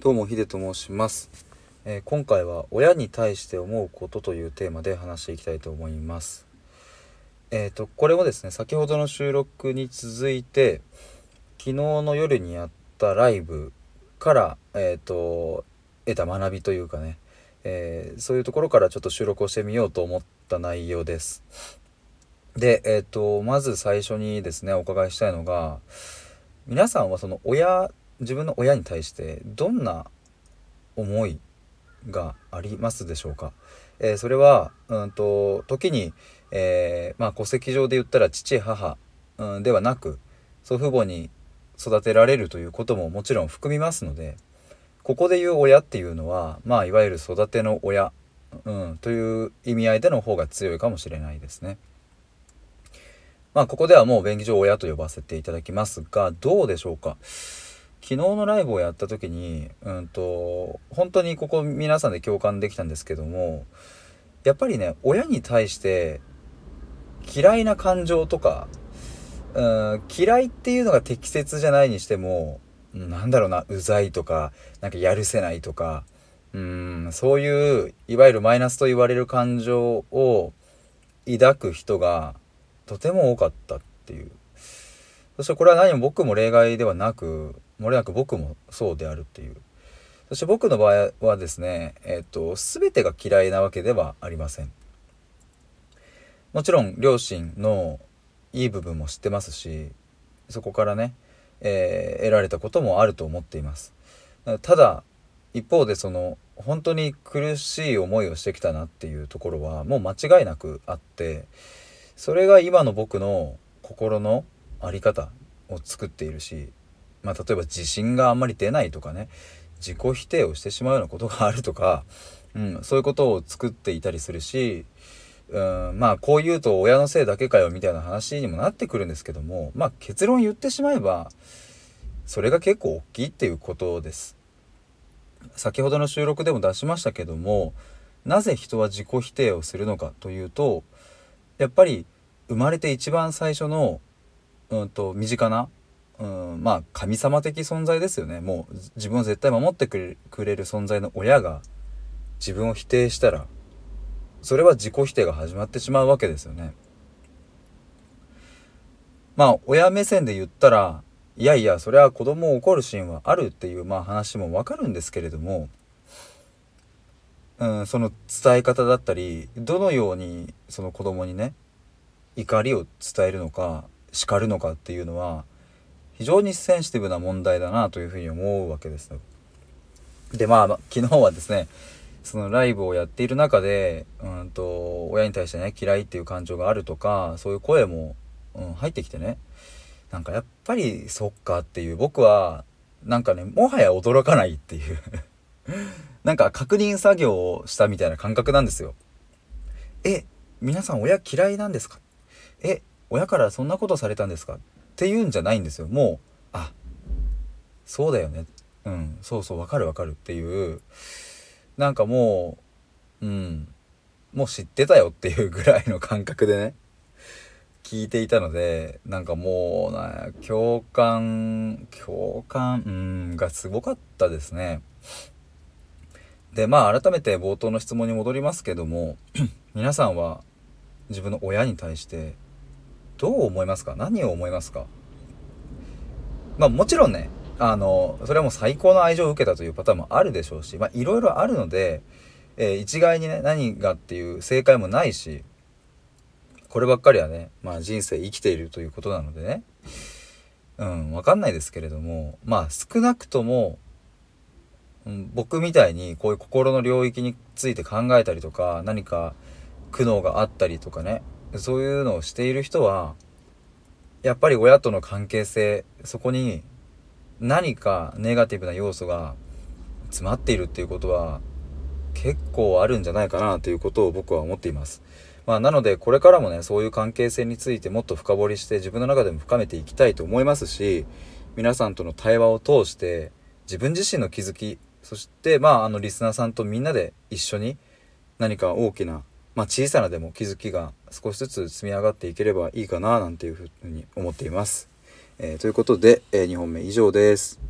どうもヒデと申します、えー今回は親に対して思うことというテーマで話していきたいと思います。えっ、とこれもですね先ほどの収録に続いて昨日の夜にやったライブからえっ、と得た学びというかね、えそういうところからちょっと収録をしてみようと思った内容です。でえっ、とまず最初にですねお伺いしたいのが皆さんはその親自分の親に対してどんな思いがありますでしょうか、えーそれはうんと時に、えーまあ、戸籍上で言ったら父母、うん、ではなく祖父母に育てられるということももちろん含みますのでここで言う親っていうのはまあいわゆる育ての親、うん、という意味合いでの方が強いかもしれないですね。まあここではもう便宜上親と呼ばせていただきますがどうでしょうか？昨日のライブをやった時にうんと本当にここ皆さんで共感できたんですけどもやっぱりね親に対して嫌いな感情とかうん嫌いっていうのが適切じゃないにしてもなんだろうなうざいとかなんかやるせないとかうんそういういわゆるマイナスと言われる感情を抱く人がとても多かったっていう。そしてこれは何も僕も例外ではなくもれなく僕もそうであるっていう。そして僕の場合はですねえっ、と全てが嫌いなわけではありません。もちろん両親のいい部分も知ってますしそこからね、えー得られたこともあると思っています。ただ一方でその本当に苦しい思いをしてきたなっていうところはもう間違いなくあってそれが今の僕の心の在り方を作っているし、まあ、例えば自信があんまり出ないとかね自己否定をしてしまうようなことがあるとか、うん、そういうことを作っていたりするし、うん、まあこう言うと親のせいだけかよみたいな話にもなってくるんですけどもまあ結論言ってしまえばそれが結構大きいっていうことです。先ほどの収録でも出しましたけどもなぜ人は自己否定をするのかというとやっぱり生まれて一番最初の、うん、と身近な、うん、まあ神様的存在ですよねもう自分を絶対守ってくれる存在の親が自分を否定したらそれは自己否定が始まってしまうわけですよね。まあ親目線で言ったらいやいやそれは子供を怒るシーンはあるっていうまあ話もわかるんですけれども、うん、その伝え方だったりどのようにその子供にね怒りを伝えるのか叱るのかっていうのは非常にセンシティブな問題だなというふうに思うわけです。でまあまあ昨日はですねそのライブをやっている中でうんと親に対してね嫌いっていう感情があるとかそういう声も、うん、入ってきてねなんかやっぱりそっかっていう僕はなんかねもはや驚かないっていう なんか確認作業をしたみたいな感覚なんですよ。え皆さん親嫌いなんですか？え親からそんなことされたんですか？っていうんじゃないんですよ。もうあそうだよね。うんそうそうわかるわかる。っていうなんかもううんもう知ってたよっていうぐらいの感覚でね聞いていたのでなんかもうな共感共感うんがすごかったですね。でまあ改めて冒頭の質問に戻りますけども皆さんは自分の親に対してどう思いますか？何を思いますか？まあもちろんねあのそれはもう最高の愛情を受けたというパターンもあるでしょうしまあいろいろあるので、えー一概にね何がっていう正解もないしこればっかりはね、まあ、人生生きているということなのでねうんわかんないですけれどもまあ少なくとも、僕みたいにこういう心の領域について考えたりとか何か苦悩があったりとかねそういうのをしている人はやっぱり親との関係性そこに何かネガティブな要素が詰まっているっていうことは結構あるんじゃないかなということを僕は思っています。まあ、なのでこれからもねそういう関係性についてもっと深掘りして自分の中でも深めていきたいと思いますし皆さんとの対話を通して自分自身の気づきそしてまああのリスナーさんとみんなで一緒に何か大きな、まあ、小さなでも気づきが少しずつ積み上がっていければいいかななんていうふうに思っています。えーということで、え2本目以上です。